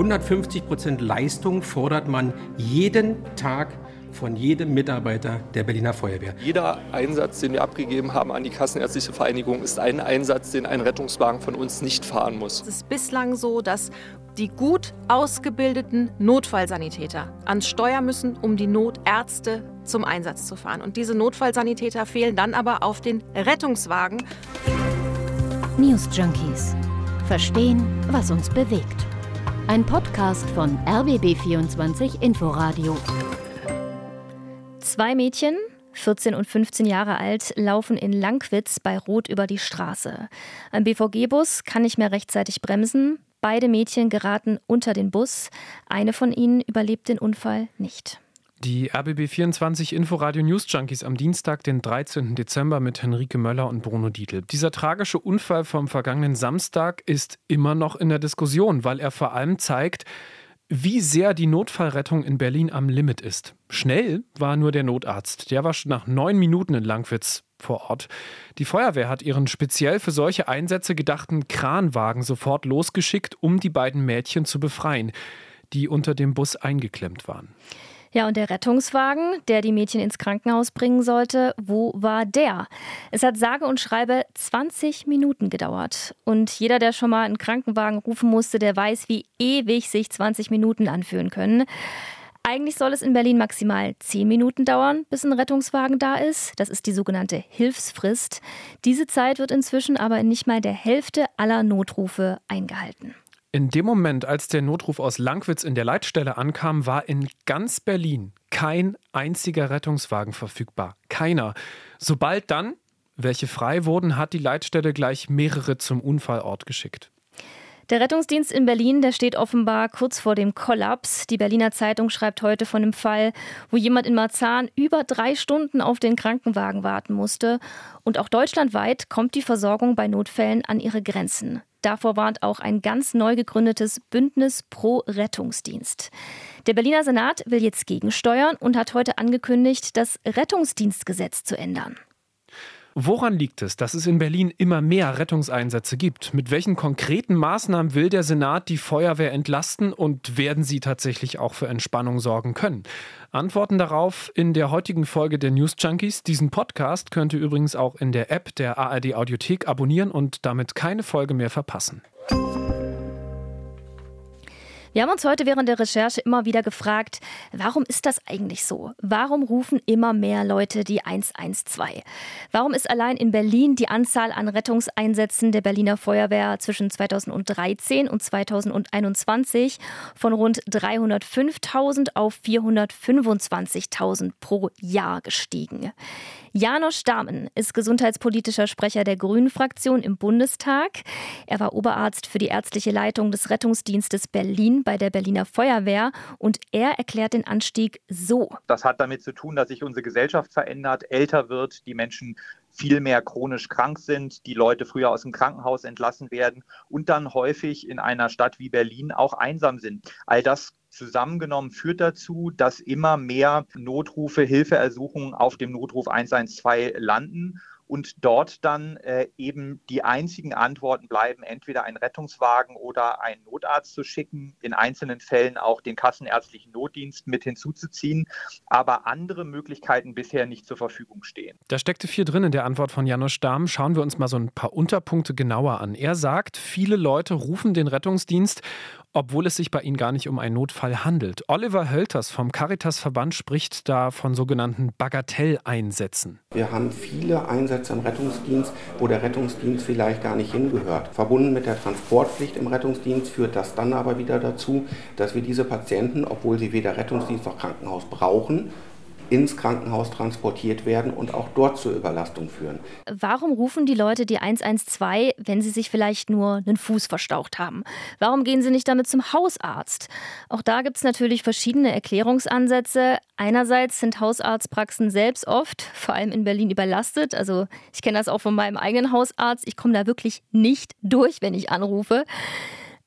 150 Prozent Leistung fordert man jeden Tag von jedem Mitarbeiter der Berliner Feuerwehr. Jeder Einsatz, den wir abgegeben haben an die Kassenärztliche Vereinigung, ist ein Einsatz, den ein Rettungswagen von uns nicht fahren muss. Es ist bislang so, dass die gut ausgebildeten Notfallsanitäter ans Steuer müssen, um die Notärzte zum Einsatz zu fahren. Und diese Notfallsanitäter fehlen dann aber auf den Rettungswagen. News Junkies. Verstehen, was uns bewegt. Ein Podcast von RBB24 Inforadio. Zwei Mädchen, 14 und 15 Jahre alt, laufen in Langwitz bei Rot über die Straße. Ein BVG-Bus kann nicht mehr rechtzeitig bremsen. Beide Mädchen geraten unter den Bus. Eine von ihnen überlebt den Unfall nicht. Die RBB24 Inforadio News Junkies am Dienstag, den 13. Dezember mit Henrike Möller und Bruno Dietl. Dieser tragische Unfall vom vergangenen Samstag ist immer noch in der Diskussion, weil er vor allem zeigt, wie sehr die Notfallrettung in Berlin am Limit ist. Schnell war nur der Notarzt. Der war schon nach neun Minuten in Langwitz vor Ort. Die Feuerwehr hat ihren speziell für solche Einsätze gedachten Kranwagen sofort losgeschickt, um die beiden Mädchen zu befreien, die unter dem Bus eingeklemmt waren. Ja, und der Rettungswagen, der die Mädchen ins Krankenhaus bringen sollte, wo war der? Es hat sage und schreibe 20 Minuten gedauert. Und jeder, der schon mal einen Krankenwagen rufen musste, der weiß, wie ewig sich 20 Minuten anfühlen können. Eigentlich soll es in Berlin maximal 10 Minuten dauern, bis ein Rettungswagen da ist. Das ist die sogenannte Hilfsfrist. Diese Zeit wird inzwischen aber in nicht mal der Hälfte aller Notrufe eingehalten. In dem Moment, als der Notruf aus Langwitz in der Leitstelle ankam, war in ganz Berlin kein einziger Rettungswagen verfügbar. Keiner. Sobald dann welche frei wurden, hat die Leitstelle gleich mehrere zum Unfallort geschickt. Der Rettungsdienst in Berlin, der steht offenbar kurz vor dem Kollaps. Die Berliner Zeitung schreibt heute von einem Fall, wo jemand in Marzahn über drei Stunden auf den Krankenwagen warten musste. Und auch deutschlandweit kommt die Versorgung bei Notfällen an ihre Grenzen. Davor warnt auch ein ganz neu gegründetes Bündnis pro Rettungsdienst. Der Berliner Senat will jetzt gegensteuern und hat heute angekündigt, das Rettungsdienstgesetz zu ändern. Woran liegt es, dass es in Berlin immer mehr Rettungseinsätze gibt? Mit welchen konkreten Maßnahmen will der Senat die Feuerwehr entlasten und werden sie tatsächlich auch für Entspannung sorgen können? Antworten darauf in der heutigen Folge der News Junkies. Diesen Podcast könnt ihr übrigens auch in der App der ARD Audiothek abonnieren und damit keine Folge mehr verpassen. Wir haben uns heute während der Recherche immer wieder gefragt, warum ist das eigentlich so? Warum rufen immer mehr Leute die 112? Warum ist allein in Berlin die Anzahl an Rettungseinsätzen der Berliner Feuerwehr zwischen 2013 und 2021 von rund 305.000 auf 425.000 pro Jahr gestiegen? Janosch Dahmen ist gesundheitspolitischer Sprecher der Grünen-Fraktion im Bundestag. Er war Oberarzt für die ärztliche Leitung des Rettungsdienstes Berlin bei der Berliner Feuerwehr und er erklärt den Anstieg so. Das hat damit zu tun, dass sich unsere Gesellschaft verändert, älter wird, die Menschen viel mehr chronisch krank sind, die Leute früher aus dem Krankenhaus entlassen werden und dann häufig in einer Stadt wie Berlin auch einsam sind. All das zusammengenommen führt dazu, dass immer mehr Notrufe, Hilfeersuchungen auf dem Notruf 112 landen und dort dann äh, eben die einzigen Antworten bleiben, entweder einen Rettungswagen oder einen Notarzt zu schicken, in einzelnen Fällen auch den kassenärztlichen Notdienst mit hinzuzuziehen, aber andere Möglichkeiten bisher nicht zur Verfügung stehen. Da steckte viel drin in der Antwort von Janusz Dahm. Schauen wir uns mal so ein paar Unterpunkte genauer an. Er sagt, viele Leute rufen den Rettungsdienst obwohl es sich bei ihnen gar nicht um einen Notfall handelt. Oliver Hölters vom Caritas-Verband spricht da von sogenannten Bagatelleinsätzen. Wir haben viele Einsätze im Rettungsdienst, wo der Rettungsdienst vielleicht gar nicht hingehört. Verbunden mit der Transportpflicht im Rettungsdienst führt das dann aber wieder dazu, dass wir diese Patienten, obwohl sie weder Rettungsdienst noch Krankenhaus brauchen, ins Krankenhaus transportiert werden und auch dort zur Überlastung führen. Warum rufen die Leute die 112, wenn sie sich vielleicht nur einen Fuß verstaucht haben? Warum gehen sie nicht damit zum Hausarzt? Auch da gibt es natürlich verschiedene Erklärungsansätze. Einerseits sind Hausarztpraxen selbst oft, vor allem in Berlin, überlastet. Also ich kenne das auch von meinem eigenen Hausarzt. Ich komme da wirklich nicht durch, wenn ich anrufe.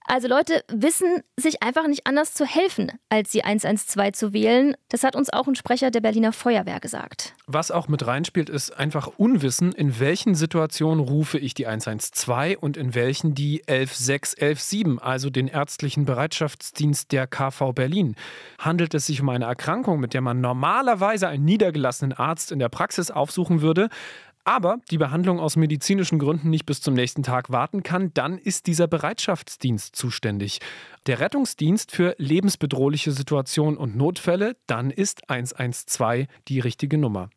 Also Leute wissen sich einfach nicht anders zu helfen, als die 112 zu wählen. Das hat uns auch ein Sprecher der Berliner Feuerwehr gesagt. Was auch mit reinspielt, ist einfach Unwissen, in welchen Situationen rufe ich die 112 und in welchen die 116, 117, also den ärztlichen Bereitschaftsdienst der KV Berlin. Handelt es sich um eine Erkrankung, mit der man normalerweise einen niedergelassenen Arzt in der Praxis aufsuchen würde, aber die Behandlung aus medizinischen Gründen nicht bis zum nächsten Tag warten kann, dann ist dieser Bereitschaftsdienst zuständig. Der Rettungsdienst für lebensbedrohliche Situationen und Notfälle, dann ist 112 die richtige Nummer.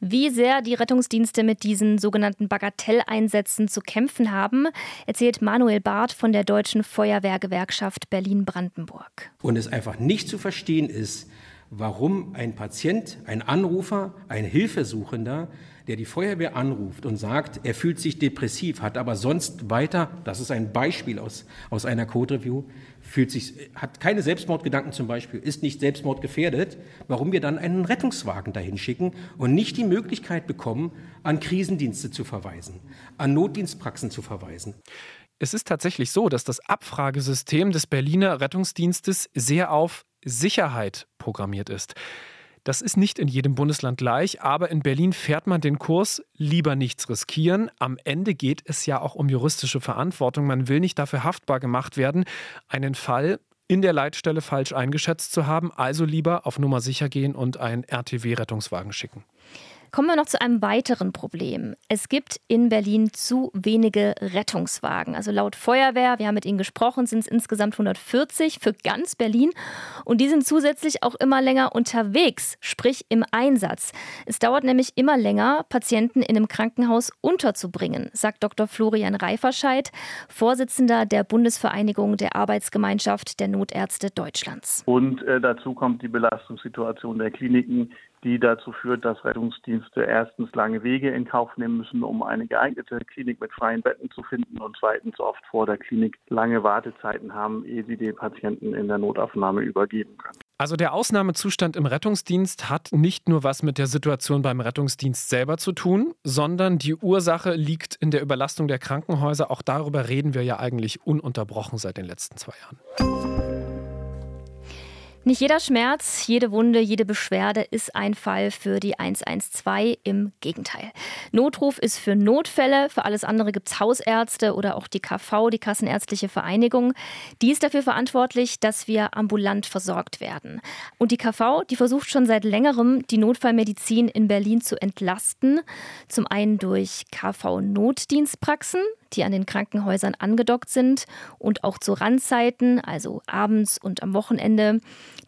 Wie sehr die Rettungsdienste mit diesen sogenannten Bagatelleinsätzen zu kämpfen haben, erzählt Manuel Barth von der Deutschen Feuerwehrgewerkschaft Berlin-Brandenburg. Und es einfach nicht zu verstehen ist, warum ein Patient, ein Anrufer, ein Hilfesuchender der die Feuerwehr anruft und sagt, er fühlt sich depressiv, hat aber sonst weiter, das ist ein Beispiel aus, aus einer Code Review, fühlt sich, hat keine Selbstmordgedanken zum Beispiel, ist nicht selbstmordgefährdet, warum wir dann einen Rettungswagen dahin schicken und nicht die Möglichkeit bekommen, an Krisendienste zu verweisen, an Notdienstpraxen zu verweisen. Es ist tatsächlich so, dass das Abfragesystem des Berliner Rettungsdienstes sehr auf Sicherheit programmiert ist. Das ist nicht in jedem Bundesland gleich, aber in Berlin fährt man den Kurs lieber nichts riskieren. Am Ende geht es ja auch um juristische Verantwortung. Man will nicht dafür haftbar gemacht werden, einen Fall in der Leitstelle falsch eingeschätzt zu haben, also lieber auf Nummer sicher gehen und einen RTW-Rettungswagen schicken. Kommen wir noch zu einem weiteren Problem. Es gibt in Berlin zu wenige Rettungswagen. Also laut Feuerwehr, wir haben mit ihnen gesprochen, sind es insgesamt 140 für ganz Berlin. Und die sind zusätzlich auch immer länger unterwegs, sprich im Einsatz. Es dauert nämlich immer länger, Patienten in einem Krankenhaus unterzubringen, sagt Dr. Florian Reiferscheid, Vorsitzender der Bundesvereinigung der Arbeitsgemeinschaft der Notärzte Deutschlands. Und äh, dazu kommt die Belastungssituation der Kliniken, die dazu führt, dass Rettungsdienste erstens lange Wege in Kauf nehmen müssen, um eine geeignete Klinik mit freien Betten zu finden und zweitens oft vor der Klinik lange Wartezeiten haben, ehe sie den Patienten in der Notaufnahme übergeben können. Also der Ausnahmezustand im Rettungsdienst hat nicht nur was mit der Situation beim Rettungsdienst selber zu tun, sondern die Ursache liegt in der Überlastung der Krankenhäuser. Auch darüber reden wir ja eigentlich ununterbrochen seit den letzten zwei Jahren. Nicht jeder Schmerz, jede Wunde, jede Beschwerde ist ein Fall für die 112. Im Gegenteil. Notruf ist für Notfälle, für alles andere gibt es Hausärzte oder auch die KV, die Kassenärztliche Vereinigung. Die ist dafür verantwortlich, dass wir ambulant versorgt werden. Und die KV, die versucht schon seit längerem, die Notfallmedizin in Berlin zu entlasten. Zum einen durch KV-Notdienstpraxen, die an den Krankenhäusern angedockt sind und auch zu Randzeiten, also abends und am Wochenende,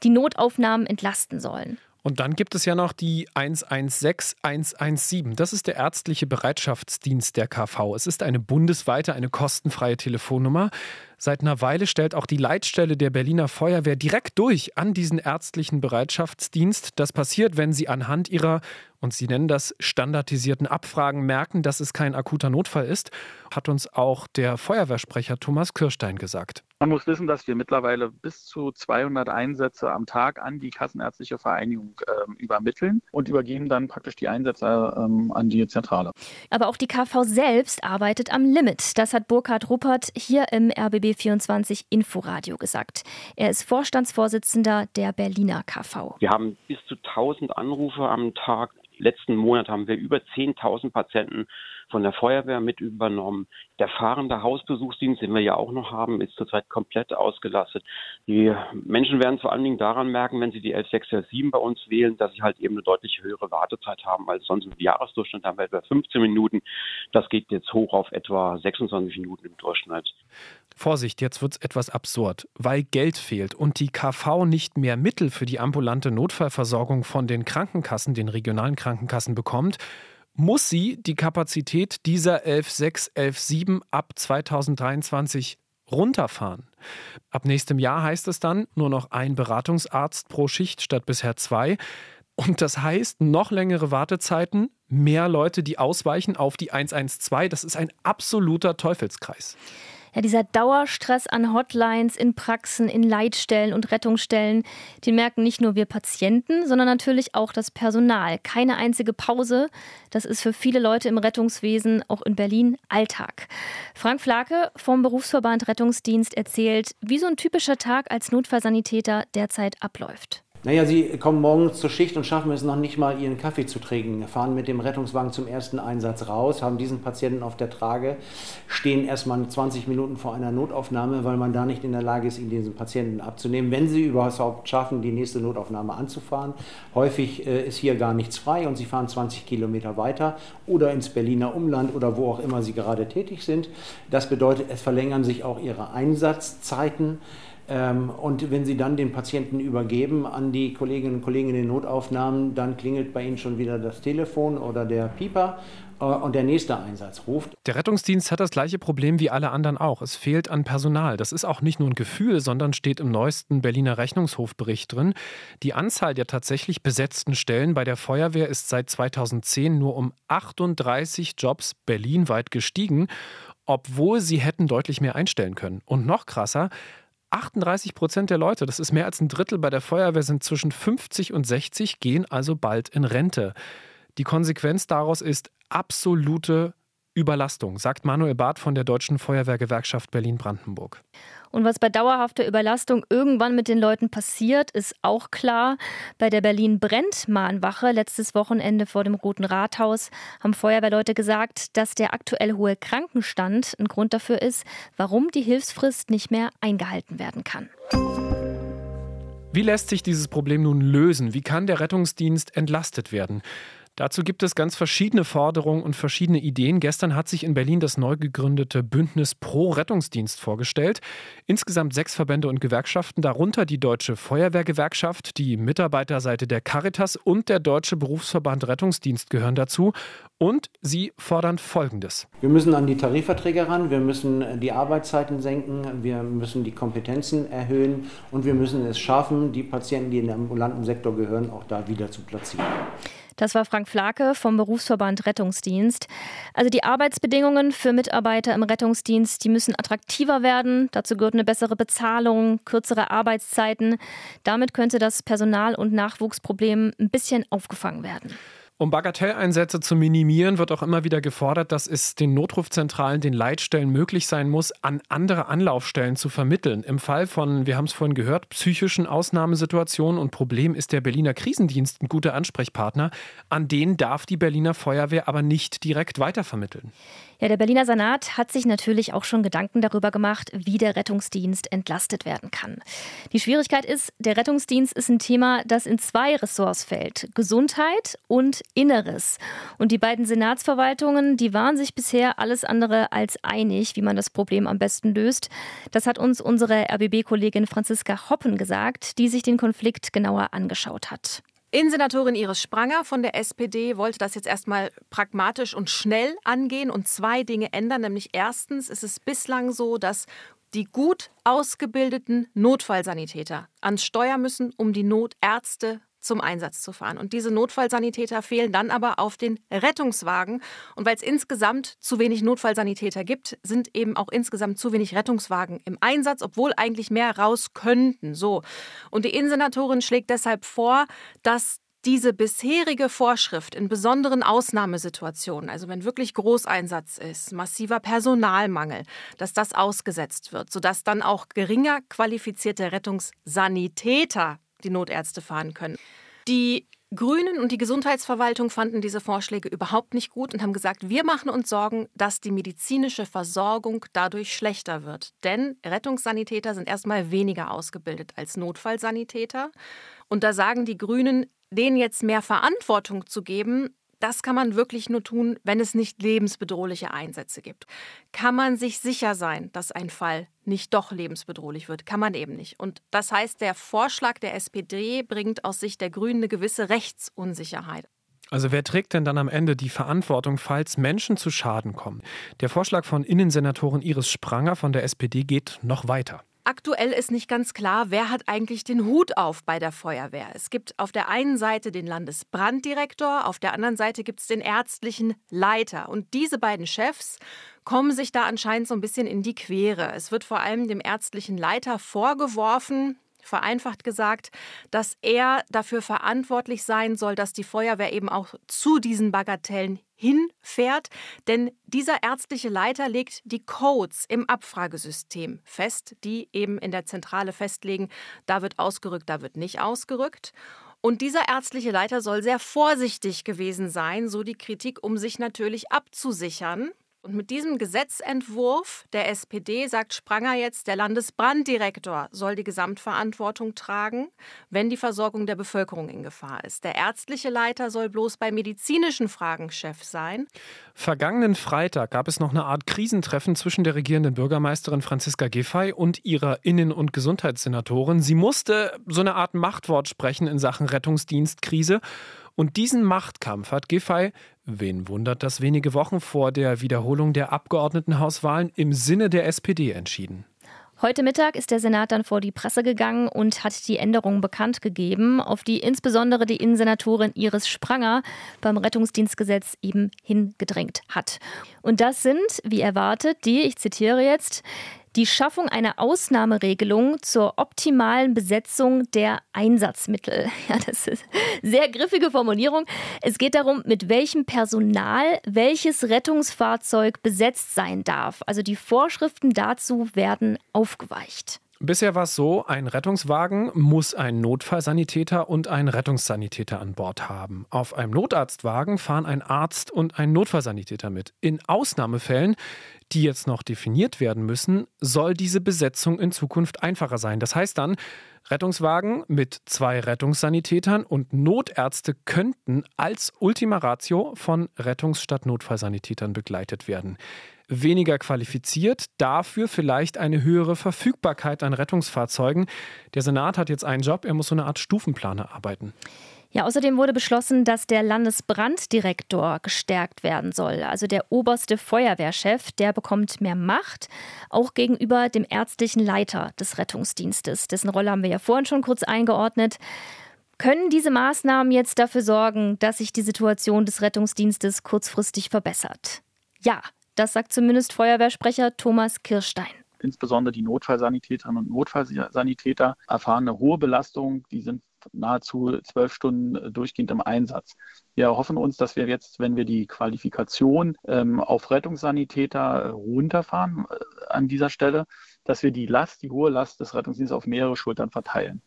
die Notaufnahmen entlasten sollen. Und dann gibt es ja noch die 116 117. Das ist der ärztliche Bereitschaftsdienst der KV. Es ist eine bundesweite, eine kostenfreie Telefonnummer. Seit einer Weile stellt auch die Leitstelle der Berliner Feuerwehr direkt durch an diesen ärztlichen Bereitschaftsdienst. Das passiert, wenn sie anhand ihrer, und sie nennen das standardisierten Abfragen, merken, dass es kein akuter Notfall ist, hat uns auch der Feuerwehrsprecher Thomas Kirstein gesagt. Man muss wissen, dass wir mittlerweile bis zu 200 Einsätze am Tag an die Kassenärztliche Vereinigung äh, übermitteln und übergeben dann praktisch die Einsätze ähm, an die Zentrale. Aber auch die KV selbst arbeitet am Limit. Das hat Burkhard Ruppert hier im RBB 24 Inforadio gesagt. Er ist Vorstandsvorsitzender der Berliner KV. Wir haben bis zu 1000 Anrufe am Tag. Letzten Monat haben wir über 10.000 Patienten von der Feuerwehr mit übernommen. Der fahrende Hausbesuchsdienst, den wir ja auch noch haben, ist zurzeit komplett ausgelastet. Die Menschen werden vor allen Dingen daran merken, wenn sie die 11607 bei uns wählen, dass sie halt eben eine deutlich höhere Wartezeit haben als sonst. Im Jahresdurchschnitt haben wir etwa 15 Minuten. Das geht jetzt hoch auf etwa 26 Minuten im Durchschnitt. Vorsicht, jetzt wird es etwas absurd. Weil Geld fehlt und die KV nicht mehr Mittel für die ambulante Notfallversorgung von den Krankenkassen, den regionalen Krankenkassen bekommt, muss sie die Kapazität dieser 11.6, 11.7 ab 2023 runterfahren. Ab nächstem Jahr heißt es dann nur noch ein Beratungsarzt pro Schicht statt bisher zwei. Und das heißt noch längere Wartezeiten, mehr Leute, die ausweichen auf die 112. Das ist ein absoluter Teufelskreis. Ja, dieser Dauerstress an Hotlines, in Praxen, in Leitstellen und Rettungsstellen, den merken nicht nur wir Patienten, sondern natürlich auch das Personal. Keine einzige Pause. Das ist für viele Leute im Rettungswesen, auch in Berlin, Alltag. Frank Flake vom Berufsverband Rettungsdienst erzählt, wie so ein typischer Tag als Notfallsanitäter derzeit abläuft. Naja, Sie kommen morgens zur Schicht und schaffen es noch nicht mal, Ihren Kaffee zu trinken, fahren mit dem Rettungswagen zum ersten Einsatz raus, haben diesen Patienten auf der Trage, stehen erstmal 20 Minuten vor einer Notaufnahme, weil man da nicht in der Lage ist, Ihnen diesen Patienten abzunehmen, wenn Sie überhaupt schaffen, die nächste Notaufnahme anzufahren. Häufig äh, ist hier gar nichts frei und Sie fahren 20 Kilometer weiter oder ins Berliner Umland oder wo auch immer Sie gerade tätig sind. Das bedeutet, es verlängern sich auch Ihre Einsatzzeiten. Ähm, und wenn Sie dann den Patienten übergeben an die Kolleginnen und Kollegen in den Notaufnahmen, dann klingelt bei Ihnen schon wieder das Telefon oder der Pieper äh, und der nächste Einsatz ruft. Der Rettungsdienst hat das gleiche Problem wie alle anderen auch. Es fehlt an Personal. Das ist auch nicht nur ein Gefühl, sondern steht im neuesten Berliner Rechnungshofbericht drin. Die Anzahl der tatsächlich besetzten Stellen bei der Feuerwehr ist seit 2010 nur um 38 Jobs berlinweit gestiegen, obwohl sie hätten deutlich mehr einstellen können. Und noch krasser, 38 Prozent der Leute, das ist mehr als ein Drittel bei der Feuerwehr, sind zwischen 50 und 60, gehen also bald in Rente. Die Konsequenz daraus ist absolute Überlastung, sagt Manuel Barth von der Deutschen Feuerwehrgewerkschaft Berlin-Brandenburg. Und was bei dauerhafter Überlastung irgendwann mit den Leuten passiert, ist auch klar. Bei der Berlin-Brennt-Mahnwache letztes Wochenende vor dem Roten Rathaus haben Feuerwehrleute gesagt, dass der aktuell hohe Krankenstand ein Grund dafür ist, warum die Hilfsfrist nicht mehr eingehalten werden kann. Wie lässt sich dieses Problem nun lösen? Wie kann der Rettungsdienst entlastet werden? Dazu gibt es ganz verschiedene Forderungen und verschiedene Ideen. Gestern hat sich in Berlin das neu gegründete Bündnis Pro Rettungsdienst vorgestellt. Insgesamt sechs Verbände und Gewerkschaften, darunter die Deutsche Feuerwehrgewerkschaft, die Mitarbeiterseite der Caritas und der Deutsche Berufsverband Rettungsdienst gehören dazu. Und sie fordern Folgendes. Wir müssen an die Tarifverträge ran, wir müssen die Arbeitszeiten senken, wir müssen die Kompetenzen erhöhen und wir müssen es schaffen, die Patienten, die in den ambulanten Sektor gehören, auch da wieder zu platzieren. Das war Frank Flake vom Berufsverband Rettungsdienst. Also die Arbeitsbedingungen für Mitarbeiter im Rettungsdienst, die müssen attraktiver werden. Dazu gehört eine bessere Bezahlung, kürzere Arbeitszeiten. Damit könnte das Personal- und Nachwuchsproblem ein bisschen aufgefangen werden. Um Bagatelleinsätze zu minimieren, wird auch immer wieder gefordert, dass es den Notrufzentralen, den Leitstellen möglich sein muss, an andere Anlaufstellen zu vermitteln. Im Fall von, wir haben es vorhin gehört, psychischen Ausnahmesituationen und Problemen ist der Berliner Krisendienst ein guter Ansprechpartner. An den darf die Berliner Feuerwehr aber nicht direkt weitervermitteln. Ja, der Berliner Senat hat sich natürlich auch schon Gedanken darüber gemacht, wie der Rettungsdienst entlastet werden kann. Die Schwierigkeit ist, der Rettungsdienst ist ein Thema, das in zwei Ressorts fällt: Gesundheit und Inneres. Und die beiden Senatsverwaltungen, die waren sich bisher alles andere als einig, wie man das Problem am besten löst. Das hat uns unsere RBB-Kollegin Franziska Hoppen gesagt, die sich den Konflikt genauer angeschaut hat. Innensenatorin Iris Spranger von der SPD wollte das jetzt erstmal pragmatisch und schnell angehen und zwei Dinge ändern. Nämlich erstens ist es bislang so, dass die gut ausgebildeten Notfallsanitäter ans Steuer müssen, um die Notärzte zum Einsatz zu fahren. Und diese Notfallsanitäter fehlen dann aber auf den Rettungswagen. Und weil es insgesamt zu wenig Notfallsanitäter gibt, sind eben auch insgesamt zu wenig Rettungswagen im Einsatz, obwohl eigentlich mehr raus könnten. So. Und die Innensenatorin schlägt deshalb vor, dass diese bisherige Vorschrift in besonderen Ausnahmesituationen, also wenn wirklich Großeinsatz ist, massiver Personalmangel, dass das ausgesetzt wird, sodass dann auch geringer qualifizierte Rettungssanitäter die Notärzte fahren können. Die Grünen und die Gesundheitsverwaltung fanden diese Vorschläge überhaupt nicht gut und haben gesagt, wir machen uns Sorgen, dass die medizinische Versorgung dadurch schlechter wird. Denn Rettungssanitäter sind erstmal weniger ausgebildet als Notfallsanitäter. Und da sagen die Grünen, denen jetzt mehr Verantwortung zu geben, das kann man wirklich nur tun, wenn es nicht lebensbedrohliche Einsätze gibt. Kann man sich sicher sein, dass ein Fall nicht doch lebensbedrohlich wird? Kann man eben nicht. Und das heißt, der Vorschlag der SPD bringt aus Sicht der Grünen eine gewisse Rechtsunsicherheit. Also wer trägt denn dann am Ende die Verantwortung, falls Menschen zu Schaden kommen? Der Vorschlag von Innensenatorin Iris Spranger von der SPD geht noch weiter. Aktuell ist nicht ganz klar, wer hat eigentlich den Hut auf bei der Feuerwehr. Es gibt auf der einen Seite den Landesbranddirektor, auf der anderen Seite gibt es den ärztlichen Leiter. Und diese beiden Chefs kommen sich da anscheinend so ein bisschen in die Quere. Es wird vor allem dem ärztlichen Leiter vorgeworfen, vereinfacht gesagt, dass er dafür verantwortlich sein soll, dass die Feuerwehr eben auch zu diesen Bagatellen hinfährt. Denn dieser ärztliche Leiter legt die Codes im Abfragesystem fest, die eben in der Zentrale festlegen, da wird ausgerückt, da wird nicht ausgerückt. Und dieser ärztliche Leiter soll sehr vorsichtig gewesen sein, so die Kritik, um sich natürlich abzusichern. Und mit diesem Gesetzentwurf der SPD sagt Spranger jetzt, der Landesbranddirektor soll die Gesamtverantwortung tragen, wenn die Versorgung der Bevölkerung in Gefahr ist. Der ärztliche Leiter soll bloß bei medizinischen Fragen Chef sein. Vergangenen Freitag gab es noch eine Art Krisentreffen zwischen der regierenden Bürgermeisterin Franziska Giffey und ihrer Innen- und Gesundheitssenatorin. Sie musste so eine Art Machtwort sprechen in Sachen Rettungsdienstkrise. Und diesen Machtkampf hat Giffey, wen wundert das, wenige Wochen vor der Wiederholung der Abgeordnetenhauswahlen im Sinne der SPD entschieden. Heute Mittag ist der Senat dann vor die Presse gegangen und hat die Änderungen bekannt gegeben, auf die insbesondere die Innensenatorin Iris Spranger beim Rettungsdienstgesetz eben hingedrängt hat. Und das sind, wie erwartet, die, ich zitiere jetzt, die Schaffung einer Ausnahmeregelung zur optimalen Besetzung der Einsatzmittel. Ja, das ist eine sehr griffige Formulierung. Es geht darum, mit welchem Personal welches Rettungsfahrzeug besetzt sein darf. Also die Vorschriften dazu werden aufgeweicht. Bisher war es so, ein Rettungswagen muss ein Notfallsanitäter und ein Rettungssanitäter an Bord haben. Auf einem Notarztwagen fahren ein Arzt und ein Notfallsanitäter mit. In Ausnahmefällen die jetzt noch definiert werden müssen, soll diese Besetzung in Zukunft einfacher sein. Das heißt dann, Rettungswagen mit zwei Rettungssanitätern und Notärzte könnten als Ultima Ratio von Rettungsstadt Notfallsanitätern begleitet werden. Weniger qualifiziert, dafür vielleicht eine höhere Verfügbarkeit an Rettungsfahrzeugen. Der Senat hat jetzt einen Job, er muss so eine Art Stufenplaner arbeiten. Ja, außerdem wurde beschlossen, dass der Landesbranddirektor gestärkt werden soll. Also der oberste Feuerwehrchef, der bekommt mehr Macht, auch gegenüber dem ärztlichen Leiter des Rettungsdienstes. Dessen Rolle haben wir ja vorhin schon kurz eingeordnet. Können diese Maßnahmen jetzt dafür sorgen, dass sich die Situation des Rettungsdienstes kurzfristig verbessert? Ja, das sagt zumindest Feuerwehrsprecher Thomas Kirstein insbesondere die Notfallsanitäterinnen und Notfallsanitäter erfahren eine hohe Belastung. Die sind nahezu zwölf Stunden äh, durchgehend im Einsatz. Wir hoffen uns, dass wir jetzt, wenn wir die Qualifikation ähm, auf Rettungssanitäter äh, runterfahren äh, an dieser Stelle, dass wir die Last, die hohe Last des Rettungsdienstes auf mehrere Schultern verteilen.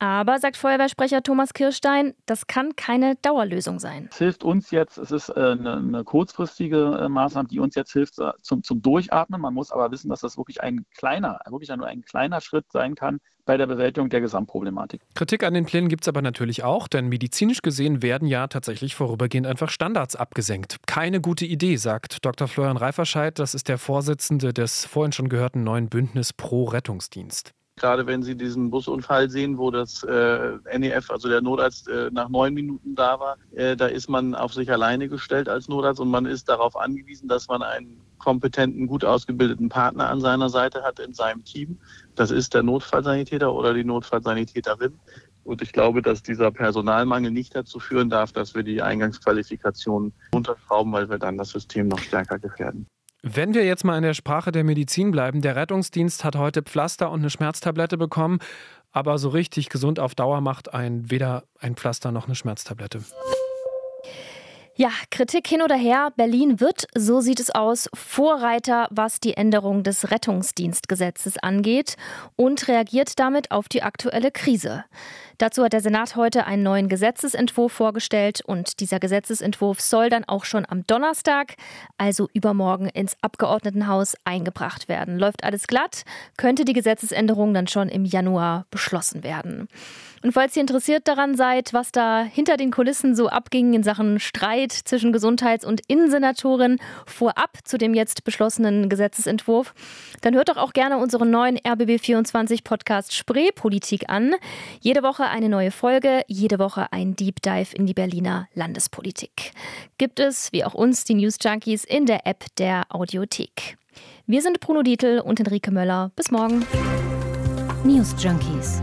Aber, sagt Feuerwehrsprecher Thomas Kirstein, das kann keine Dauerlösung sein. Es hilft uns jetzt, es ist äh, eine, eine kurzfristige äh, Maßnahme, die uns jetzt hilft äh, zum, zum Durchatmen. Man muss aber wissen, dass das wirklich ein kleiner, wirklich nur ein kleiner Schritt sein kann bei der Bewältigung der Gesamtproblematik. Kritik an den Plänen gibt es aber natürlich auch, denn medizinisch gesehen werden ja tatsächlich vorübergehend einfach Standards abgesenkt. Keine gute Idee, sagt Dr. Florian Reiferscheid. Das ist der Vorsitzende des vorhin schon gehörten neuen Bündnis Pro Rettungsdienst. Gerade wenn Sie diesen Busunfall sehen, wo das äh, NEF, also der Notarzt, äh, nach neun Minuten da war, äh, da ist man auf sich alleine gestellt als Notarzt und man ist darauf angewiesen, dass man einen kompetenten, gut ausgebildeten Partner an seiner Seite hat in seinem Team. Das ist der Notfallsanitäter oder die Notfallsanitäterin. Und ich glaube, dass dieser Personalmangel nicht dazu führen darf, dass wir die Eingangsqualifikation runterschrauben, weil wir dann das System noch stärker gefährden. Wenn wir jetzt mal in der Sprache der Medizin bleiben, der Rettungsdienst hat heute Pflaster und eine Schmerztablette bekommen, aber so richtig gesund auf Dauer macht ein weder ein Pflaster noch eine Schmerztablette. Ja, Kritik hin oder her. Berlin wird, so sieht es aus, Vorreiter, was die Änderung des Rettungsdienstgesetzes angeht und reagiert damit auf die aktuelle Krise. Dazu hat der Senat heute einen neuen Gesetzesentwurf vorgestellt und dieser Gesetzesentwurf soll dann auch schon am Donnerstag, also übermorgen, ins Abgeordnetenhaus eingebracht werden. Läuft alles glatt, könnte die Gesetzesänderung dann schon im Januar beschlossen werden. Und falls ihr interessiert daran seid, was da hinter den Kulissen so abging in Sachen Streit zwischen Gesundheits- und Innensenatorin vorab zu dem jetzt beschlossenen Gesetzesentwurf, dann hört doch auch gerne unseren neuen RBB24 Podcast Spreepolitik an. Jede Woche eine neue Folge, jede Woche ein Deep Dive in die Berliner Landespolitik. Gibt es, wie auch uns, die News Junkies in der App der Audiothek. Wir sind Bruno Dietl und Henrike Möller. Bis morgen. News Junkies.